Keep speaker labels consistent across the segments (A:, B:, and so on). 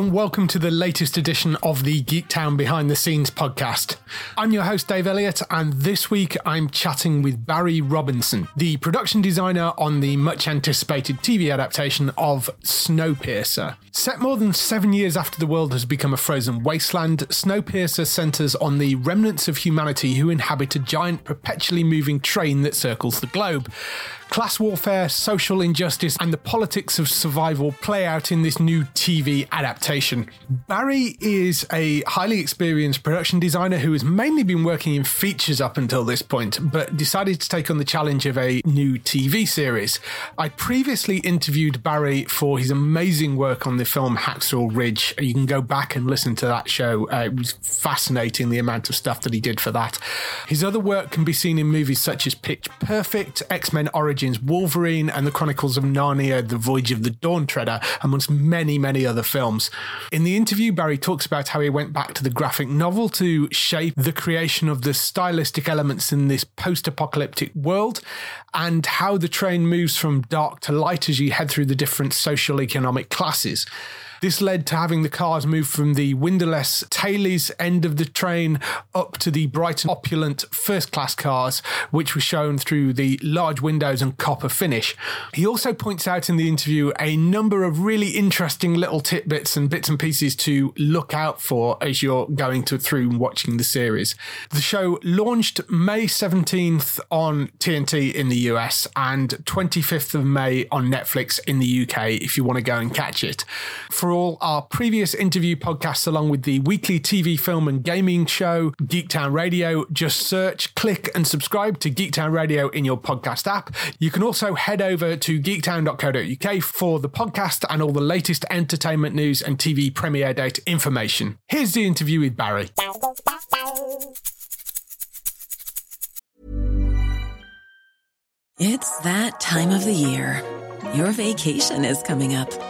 A: and welcome to the latest edition of the Geektown Behind the Scenes podcast. I'm your host Dave Elliott and this week I'm chatting with Barry Robison, the production designer on the much anticipated TV adaptation of Snowpiercer. Set more than 7 years after the world has become a frozen wasteland, Snowpiercer centers on the remnants of humanity who inhabit a giant perpetually moving train that circles the globe. Class warfare, social injustice, and the politics of survival play out in this new TV adaptation. Barry is a highly experienced production designer who has mainly been working in features up until this point, but decided to take on the challenge of a new TV series. I previously interviewed Barry for his amazing work on the film Hacksaw Ridge. You can go back and listen to that show. Uh, it was fascinating the amount of stuff that he did for that. His other work can be seen in movies such as Pitch Perfect, X Men Origins Wolverine, and The Chronicles of Narnia, The Voyage of the Dawn Treader, amongst many, many other films. In the interview, Barry talks about how he went back to the graphic novel to shape the creation of the stylistic elements in this post apocalyptic world, and how the train moves from dark to light as you head through the different social economic classes. This led to having the cars move from the windowless tailies end of the train up to the bright and opulent first class cars, which were shown through the large windows and copper finish. He also points out in the interview a number of really interesting little tidbits and bits and pieces to look out for as you're going to, through and watching the series. The show launched May 17th on TNT in the US and 25th of May on Netflix in the UK if you want to go and catch it. For all our previous interview podcasts, along with the weekly TV, film, and gaming show, Geektown Radio, just search, click, and subscribe to Geektown Radio in your podcast app. You can also head over to geektown.co.uk for the podcast and all the latest entertainment news and TV premiere date information. Here's the interview with Barry.
B: It's that time of the year. Your vacation is coming up.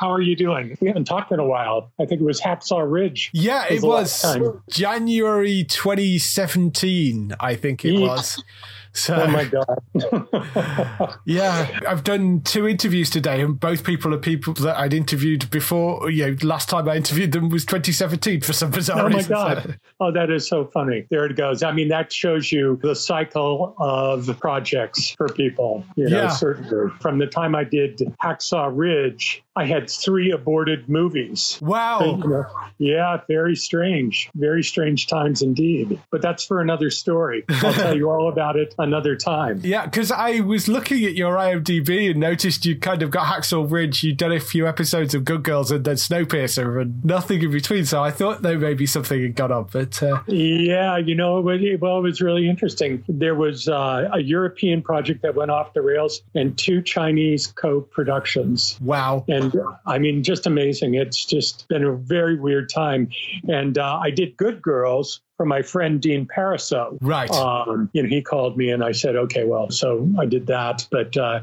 C: How are you doing? We haven't talked in a while. I think it was Hacksaw Ridge.
A: Yeah, it was. January 2017, I think it
C: Yeah.
A: was. So,
C: Oh my god!
A: yeah, I've done two interviews today, and both people are people that I'd interviewed before. You know, last time I interviewed them was 2017 for some bizarre
C: oh my
A: reason.
C: god! Oh, that is so funny. There it goes. I mean, that shows you the cycle of projects for people. You know,
A: Yeah.
C: certainly. From the time I did Hacksaw Ridge, I had three aborted movies.
A: Wow.
C: You know, Yeah, very strange. Very strange times indeed. But that's for another story. I'll tell you all about it another time.
A: Yeah, because I was looking at your IMDb and noticed you kind of got Hacksaw Ridge. You'd done a few episodes of Good Girls and then Snowpiercer and nothing in between. So I thought there may be something had gone on, but uh,
C: Yeah, you know, it was, well, it was really interesting. There was uh, a European project that went off the rails and two Chinese co productions.
A: wow.
C: And I mean, just amazing. It's just been a very weird time. And uh, I did Good Girls from my friend Dean Parisot.
A: Right.
C: Um, you know, he called me and I said, okay, well, so I did that. But, uh,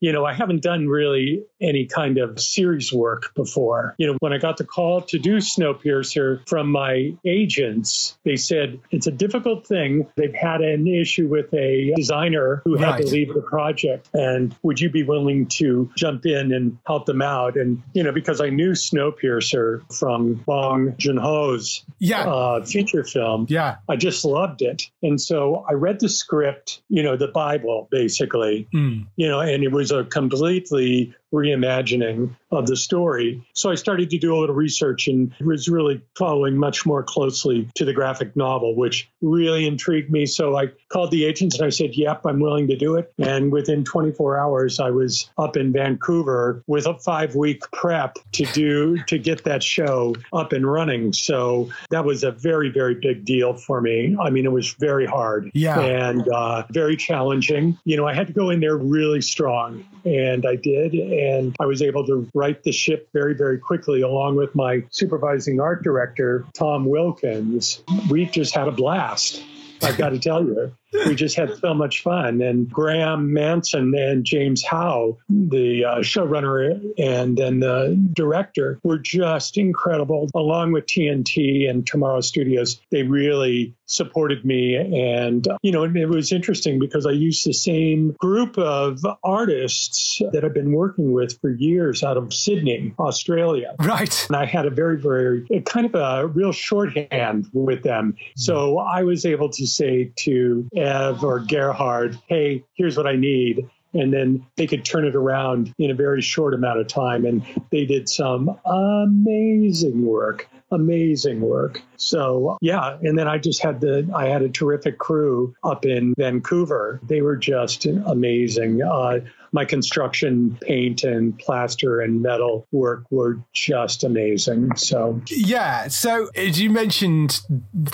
C: you know, I haven't done really any kind of series work before. You know, when I got the call to do Snowpiercer from my agents, they said it's a difficult thing. They've had an issue with a designer who had
A: Right.
C: to leave the project. And would you be willing to jump in and help them out? And, you know, because I knew Snowpiercer from Bong Joon Ho's
A: Yeah.
C: uh, feature film.
A: Yeah.
C: I just loved it. And so I read the script, you know, the Bible, basically,
A: Mm.
C: you know, and it was a completely reimagining of the story. So I started to do a little research and was really following much more closely to the graphic novel, which really intrigued me. So I called the agents and I said, Yep, I'm willing to do it. And within 24 hours, I was up in Vancouver with a five week prep to do to get that show up and running. So that was a very, very big deal for me. I mean, it was very hard
A: Yeah.
C: and uh, very challenging. You know, I had to go in there really strong, and I did. And I was able to right the ship very, very quickly, along with my supervising art director, Tom Wilkins. We just had a blast. I've got to tell you, we just had so much fun. And Graeme Manson and James Hawes, the uh, showrunner and then the director, were just incredible. Along with TNT and Tomorrow Studios, they really supported me. And, uh, you know, it was interesting because I used the same group of artists that I've been working with for years out of Sydney, Australia.
A: Right.
C: And I had a very, very kind of a real shorthand with them. So I was able to say to Ev or Gerhard, hey, here's what I need. And then they could turn it around in a very short amount of time. And they did some amazing work, amazing work. So yeah, and then I just had the I had a terrific crew up in Vancouver. They were just amazing. Uh, my construction paint and plaster and metal work were just amazing. So
A: Yeah. So as you mentioned,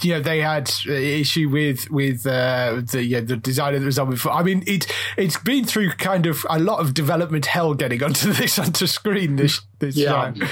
A: you know, they had issue with with uh, the yeah, the designer that was on before. I mean, it it's been through kind of a lot of development hell getting onto this onto screen. This this
C: Yeah.
A: show.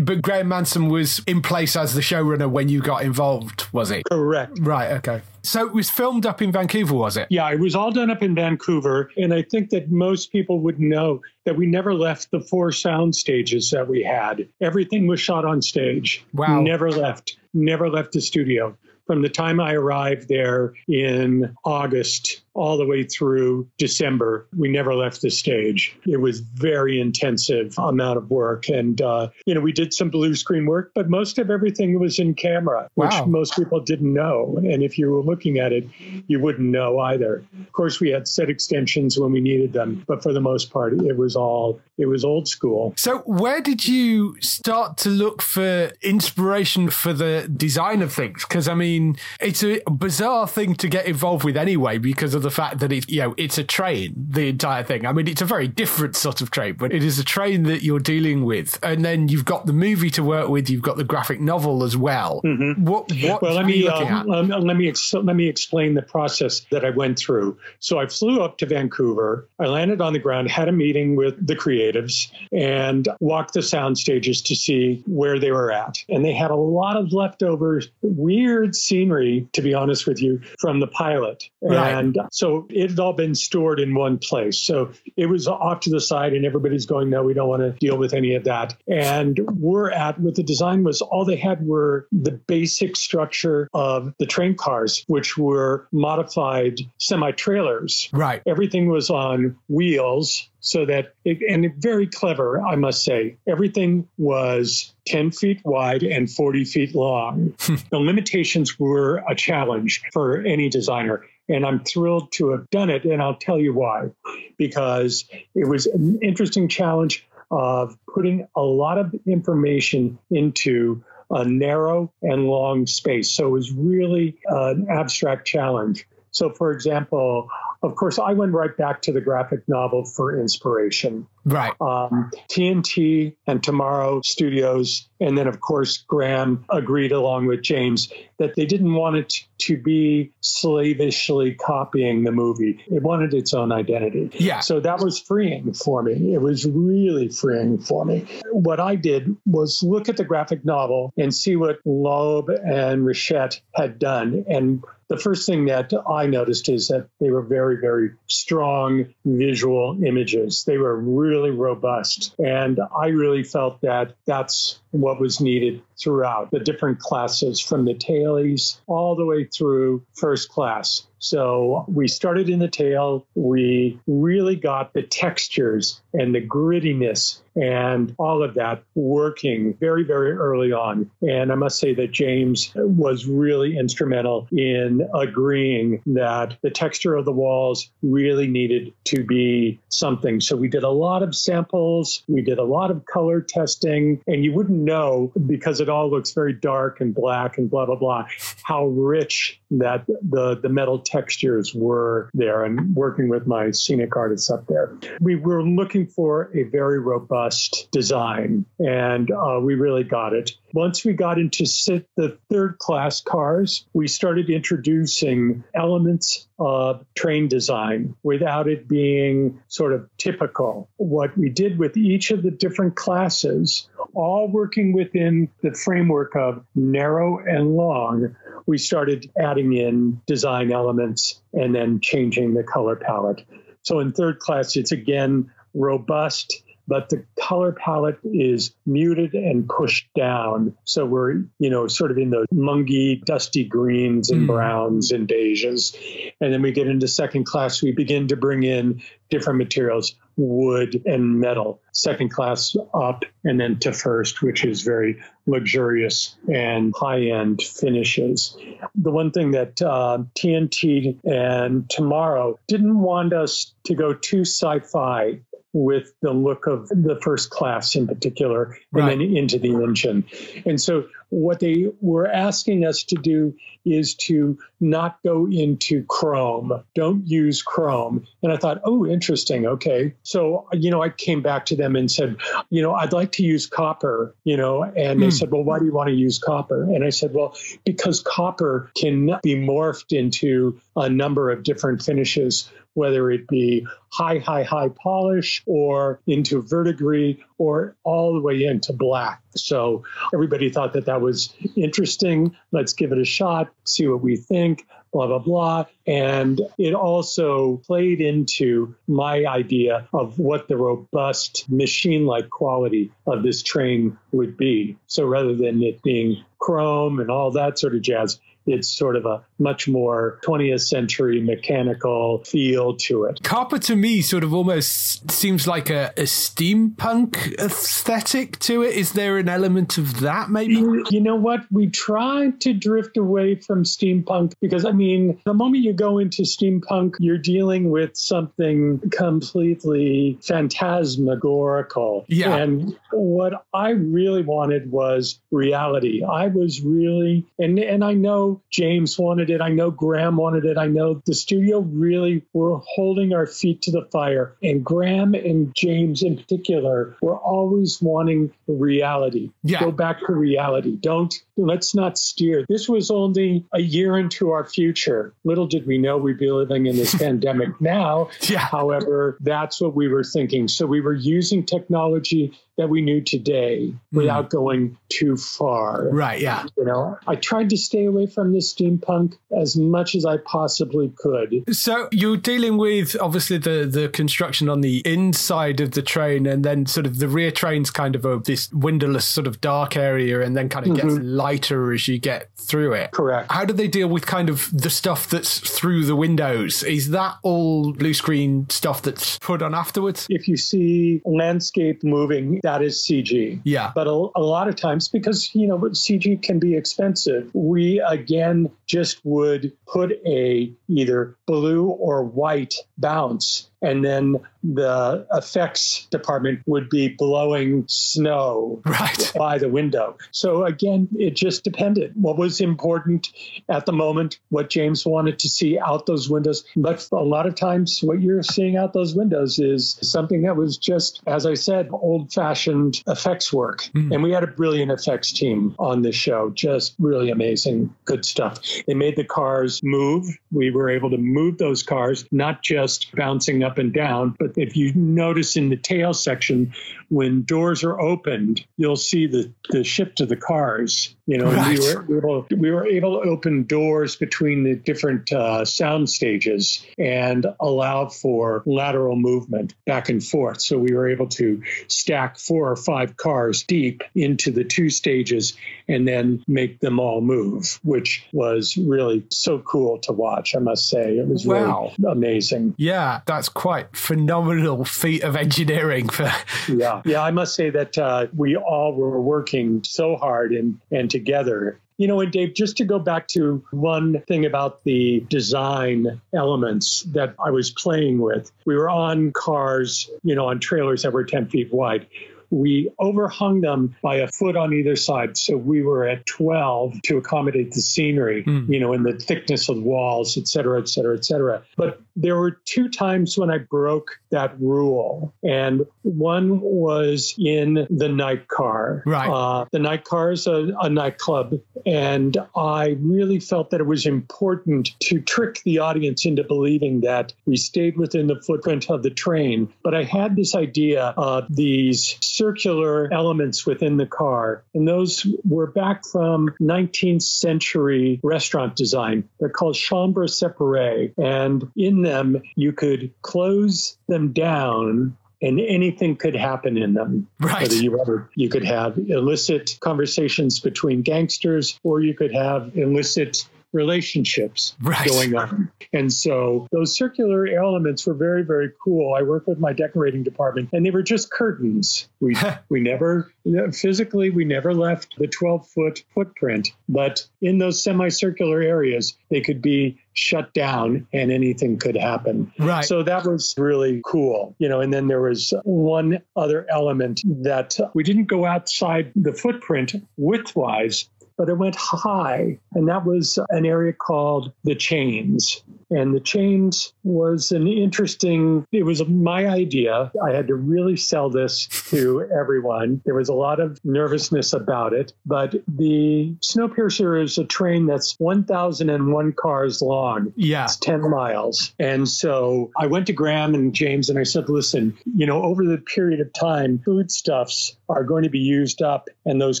A: But Graeme Manson was in place as the showrunner when you got involved, was it?
C: correct.
A: Right. Okay. So it was filmed up in Vancouver, was it?
C: Yeah, it was all done up in Vancouver. And I think that most people would know that we never left the four sound stages that we had. Everything was shot on stage.
A: Wow.
C: Never left, never left the studio. From the time I arrived there in August all the way through December, we never left the stage. It was very intensive amount of work. And, uh, you know, we did some blue screen work, but most of everything was in camera, which
A: Wow.
C: most people didn't know. And if you were looking at it, you wouldn't know either. Of course, we had set extensions when we needed them, but for the most part, it was all, it was old school.
A: So, where did you start to look for inspiration for the design of things? Because I mean, it's a bizarre thing to get involved with anyway, because of the fact that it's you know it's a train, the entire thing. I mean, it's a very different sort of train, but it is a train that you're dealing with, and then you've got the movie to work with, you've got the graphic novel as well. What what
C: Mm-hmm. Well, let me um, um, let me ex- let me explain the process that I went through. So I flew up to Vancouver. I landed on the ground, had a meeting with the creatives, and walked the sound stages to see where they were at. And they had a lot of leftover weird scenery, to be honest with you, from the pilot.
A: Right.
C: And so it had all been stored in one place. So it was off to the side, and everybody's going, "No, we don't want to deal with any of that." And we're at what the design was. All they had were the basic structure of the train cars, which were modified semi trailers.
A: Right.
C: Everything was on wheels so that, it, and very clever, I must say. Everything was 10 feet wide and 40 feet long. the limitations were a challenge for any designer. And I'm thrilled to have done it. And I'll tell you why. Because it was an interesting challenge of putting a lot of information into a narrow and long space. So it was really an abstract challenge. So, for example, of course, I went right back to the graphic novel for inspiration.
A: Right.
C: Um, TNT and Tomorrow Studios, and then of course Graeme agreed along with James that they didn't want it to be slavishly copying the movie. It wanted its own identity.
A: Yeah.
C: So that was freeing for me. It was really freeing for me. What I did was look at the graphic novel and see what Lob and Rochette had done and the first thing that I noticed is that they were very, very strong visual images. They were really robust. And I really felt that that's what was needed throughout the different classes from the tailies all the way through first class. So we started in the tail. We really got the textures and the grittiness and all of that working very, very early on. And I must say that James was really instrumental in agreeing that the texture of the walls really needed to be something. So we did a lot of samples, we did a lot of color testing, and you wouldn't know because it all looks very dark and black and blah, blah, blah, how rich that the, the metal textures were there and working with my scenic artists up there. We were looking for a very robust design and uh, we really got it. Once we got into sit the third class cars, we started introducing elements of train design without it being sort of typical. What we did with each of the different classes, all working within the framework of narrow and long, we started adding in design elements and then changing the color palette. So in third class, it's again robust but the color palette is muted and pushed down. So we're, you know, sort of in those mungy, dusty greens and mm. browns and beiges. And then we get into second class, we begin to bring in different materials, wood and metal. Second class up and then to first, which is very luxurious and high end finishes. The one thing that uh, TNT and Tomorrow didn't want us to go too sci fi with the look of the first class in particular, right. and then into the engine. And so, what they were asking us to do is to not go into Chrome. Don't use Chrome. And I thought, oh, interesting. Okay. So, you know, I came back to them and said, you know, I'd like to use copper, you know, and mm. they hmm. said, well, why do you want to use copper? And I said, well, because copper can be morphed into a number of different finishes whether it be high, high, high polish or into verdigris or all the way into black. So everybody thought that that was interesting. Let's give it a shot, see what we think, blah, blah, blah. And it also played into my idea of what the robust machine like quality of this train would be. So rather than it being chrome and all that sort of jazz, it's sort of a much more 20th century mechanical feel to it.
A: Copper to me sort of almost seems like a, a steampunk aesthetic to it. Is there an element of that maybe?
C: You, you know what? We tried to drift away from steampunk because, I mean, the moment you go into steampunk, you're dealing with something completely phantasmagorical.
A: Yeah.
C: And what I really wanted was reality. I was really, and, and I know James wanted it. I know Graeme wanted it. I know the studio really were holding our feet to the fire. And Graeme and James in particular were always wanting the reality.
A: Yeah.
C: Go back to reality. Don't, let's not steer. This was only a year into our future. Little did we know we'd be living in this pandemic now.
A: Yeah.
C: However, that's what we were thinking. So we were using technology that we knew today without mm. going too far.
A: Right, yeah.
C: You know, I tried to stay away from the steampunk as much as I possibly could.
A: So you're dealing with obviously the the construction on the inside of the train and then sort of the rear train's kind of a, this windowless sort of dark area and then kind of mm-hmm. gets lighter as you get through it.
C: Correct.
A: How do they deal with kind of the stuff that's through the windows? Is that all blue screen stuff that's put on afterwards?
C: If you see landscape moving, that is CG.
A: Yeah.
C: But a, a lot of times, because, you know, CG can be expensive, we again just would put a either blue or white bounce and then the effects department would be blowing snow
A: right.
C: by the window. So again, it just depended what was important at the moment, what James wanted to see out those windows. But a lot of times, what you're seeing out those windows is something that was just, as I said, old fashioned effects work. Mm. And we had a brilliant effects team on this show, just really amazing, good stuff. They made the cars move. We were able to move those cars, not just bouncing up and down, but if you notice in the tail section, when doors are opened, you'll see the, the shift of the cars. You know, right. we, were, we, were able, we were able to open doors between the different uh, sound stages and allow for lateral movement back and forth. So we were able to stack four or five cars deep into the two stages and then make them all move, which was really so cool to watch, I must say. It was wow. really amazing.
A: Yeah, that's quite phenomenal feat of engineering for
C: yeah yeah, I must say that uh, we all were working so hard and, and together. You know, and Dave, just to go back to one thing about the design elements that I was playing with, we were on cars, you know, on trailers that were 10 feet wide we overhung them by a foot on either side. So we were at 12 to accommodate the scenery, mm. you know, and the thickness of the walls, et cetera, et cetera, et cetera. But there were two times when I broke that rule. And one was in the night car.
A: Right.
C: Uh, the night car is a, a nightclub. And I really felt that it was important to trick the audience into believing that we stayed within the footprint of the train. But I had this idea of these circular elements within the car. And those were back from 19th century restaurant design. They're called chambre séparée. And in them, you could close them down and anything could happen in them.
A: Right. Whether
C: you ever you could have illicit conversations between gangsters, or you could have illicit relationships
A: right.
C: going on. And so those circular elements were very, very cool. I worked with my decorating department and they were just curtains. We we never physically we never left the 12 foot footprint, but in those semicircular areas they could be shut down and anything could happen.
A: Right.
C: So that was really cool. You know, and then there was one other element that we didn't go outside the footprint widthwise, but it went high. And that was an area called the Chains. And the Chains was an interesting, it was my idea. I had to really sell this to everyone. There was a lot of nervousness about it. But the Snowpiercer is a train that's 1,001 cars long.
A: Yeah.
C: It's 10 miles. And so I went to Graeme and James and I said, listen, you know, over the period of time, foodstuffs are going to be used up and those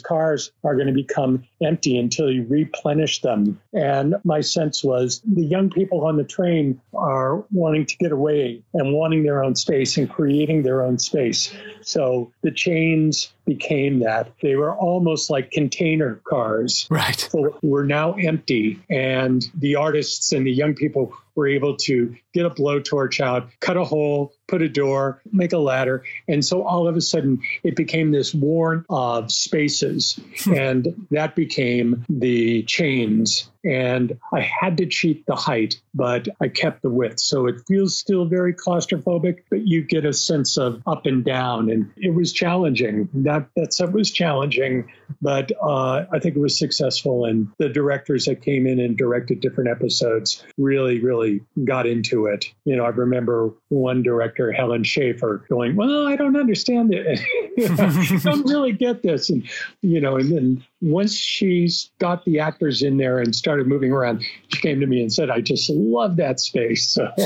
C: cars are going to become empty until you replenish them. And my sense was the young people on the train are wanting to get away and wanting their own space and creating their own space. So the chains became that. They were almost like container cars.
A: Right.
C: So were now empty. And the artists and the young people were able to get a blowtorch out, cut a hole, put a door, make a ladder. And so all of a sudden it became this warren of spaces. Hmm. and that became the chains and I had to cheat the height, but I kept the width. So it feels still very claustrophobic, but you get a sense of up and down. And it was challenging. That that stuff was challenging, but uh, I think it was successful. And the directors that came in and directed different episodes really, really got into it. You know, I remember one director, Helen Shaver, going, "Well, I don't understand it. I don't really get this." And you know, and then once she's got the actors in there and started moving around, she came to me and said, I just love that space. So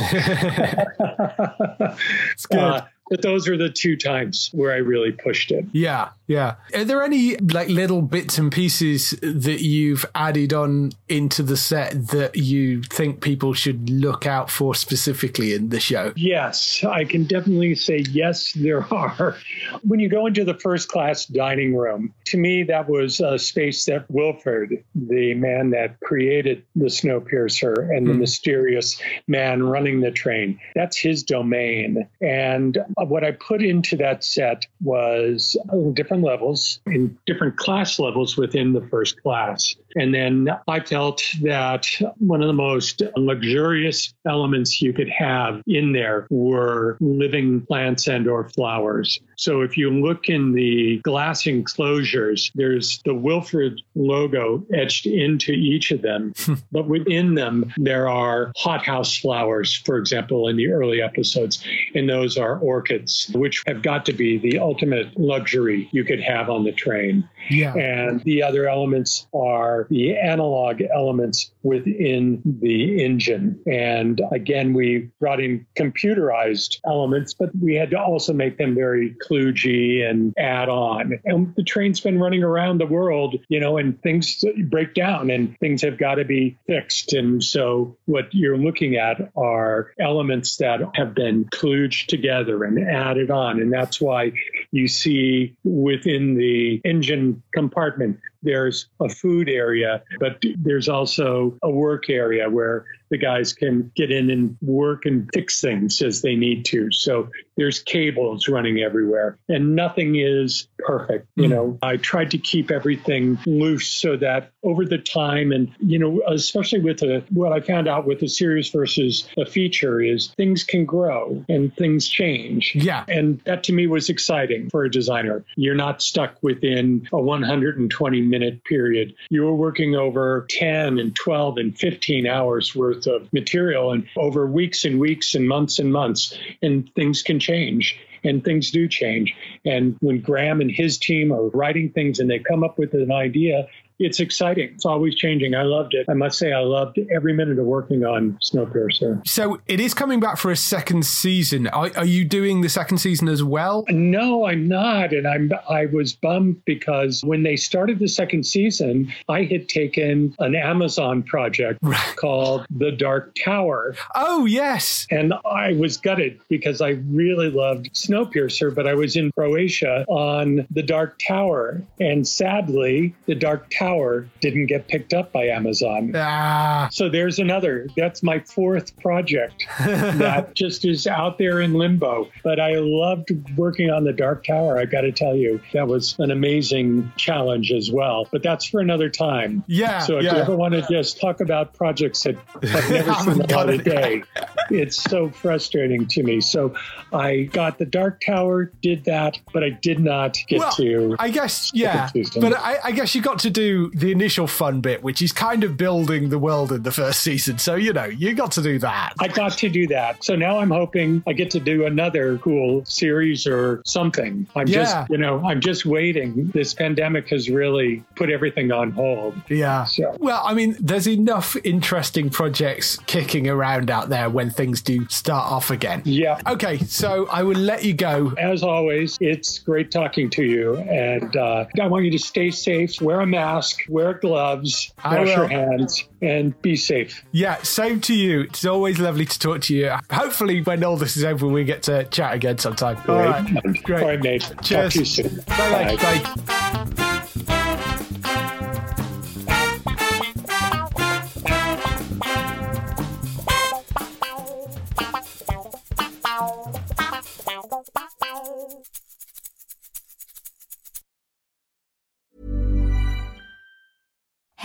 A: it's good. Uh,
C: but those are the two times where I really pushed it.
A: Yeah, yeah. Are there any like little bits and pieces that you've added on into the set that you think people should look out for specifically in the show?
C: Yes, I can definitely say yes, there are. When you go into the first class dining room, to me, that was a space that Wilford, the man that created the Snowpiercer and the mm. mysterious man running the train, that's his domain. And what I put into that set was different levels, in different class levels within the first class. And then I felt that one of the most luxurious elements you could have in there were living plants and or flowers. So if you look in the glass enclosures, there's the Wilford logo etched into each of them. Hmm. but within them, there are hothouse flowers, for example, in the early episodes. And those are orchids, which have got to be the ultimate luxury you could have on the train.
A: Yeah.
C: And the other elements are the analog elements within the engine. And again, we brought in computerized elements, but we had to also make them very kludgy and add on. And the train's been running around the world, you know, and things break down and things have got to be fixed. And so what you're looking at are elements that have been kludged together and added on. And that's why you see within the engine compartment there's a food area, but there's also a work area where the guys can get in and work and fix things as they need to. So there's cables running everywhere and nothing is perfect. You hmm. know, I tried to keep everything loose so that over the time and, you know, especially with a, what I found out with a series versus a feature is things can grow and things change.
A: Yeah.
C: And that to me was exciting for a designer. You're not stuck within a 120 minute period. You were working over 10 and 12 and 15 hours worth of material and over weeks and weeks and months and months. And things can change and things do change. And when Graeme and his team are writing things and they come up with an idea, it's exciting. It's always changing. I loved it. I must say, I loved every minute of working on Snowpiercer.
A: So it is coming back for a second season. Are, are, you doing the second season as well?
C: No, I'm not, and I'm I was bummed because when they started the second season, I had taken an Amazon project called The Dark Tower.
A: Oh yes,
C: and I was gutted because I really loved Snowpiercer, but I was in Croatia on The Dark Tower, and sadly, The Dark Tower Tower didn't get picked up by Amazon.
A: Ah.
C: So there's another. That's my fourth project that just is out there in limbo. But I loved working on the Dark Tower. I got to tell you, that was an amazing challenge as well. But that's for another time.
A: Yeah.
C: So if
A: yeah.
C: you ever want to just talk about projects that I've never seen the light of day, it's so frustrating to me. So I got the Dark Tower, did that, but I did not get
A: well,
C: to.
A: I guess, yeah. But I, I guess you got to do the initial fun bit, which is kind of building the world in the first season. So, you know, you got to do that.
C: I got to do that. So now I'm hoping I get to do another cool series or something. I'm
A: Yeah.
C: just, you know, I'm just waiting. This pandemic has really put everything on hold.
A: Yeah.
C: So-
A: Well, I mean, there's enough interesting projects kicking around out there when things do start off again.
C: Yeah.
A: Okay, so I will let you go.
C: As always, it's great talking to you. And uh, I want you to stay safe, wear a mask, wear gloves,
A: I
C: wash your hands, and be safe.
A: Yeah, same to you. It's always lovely to talk to you. Hopefully, when all this is over, we get to chat again sometime. All right. Great.
C: All right, mate. Talk to you soon.
A: Bye. Bye.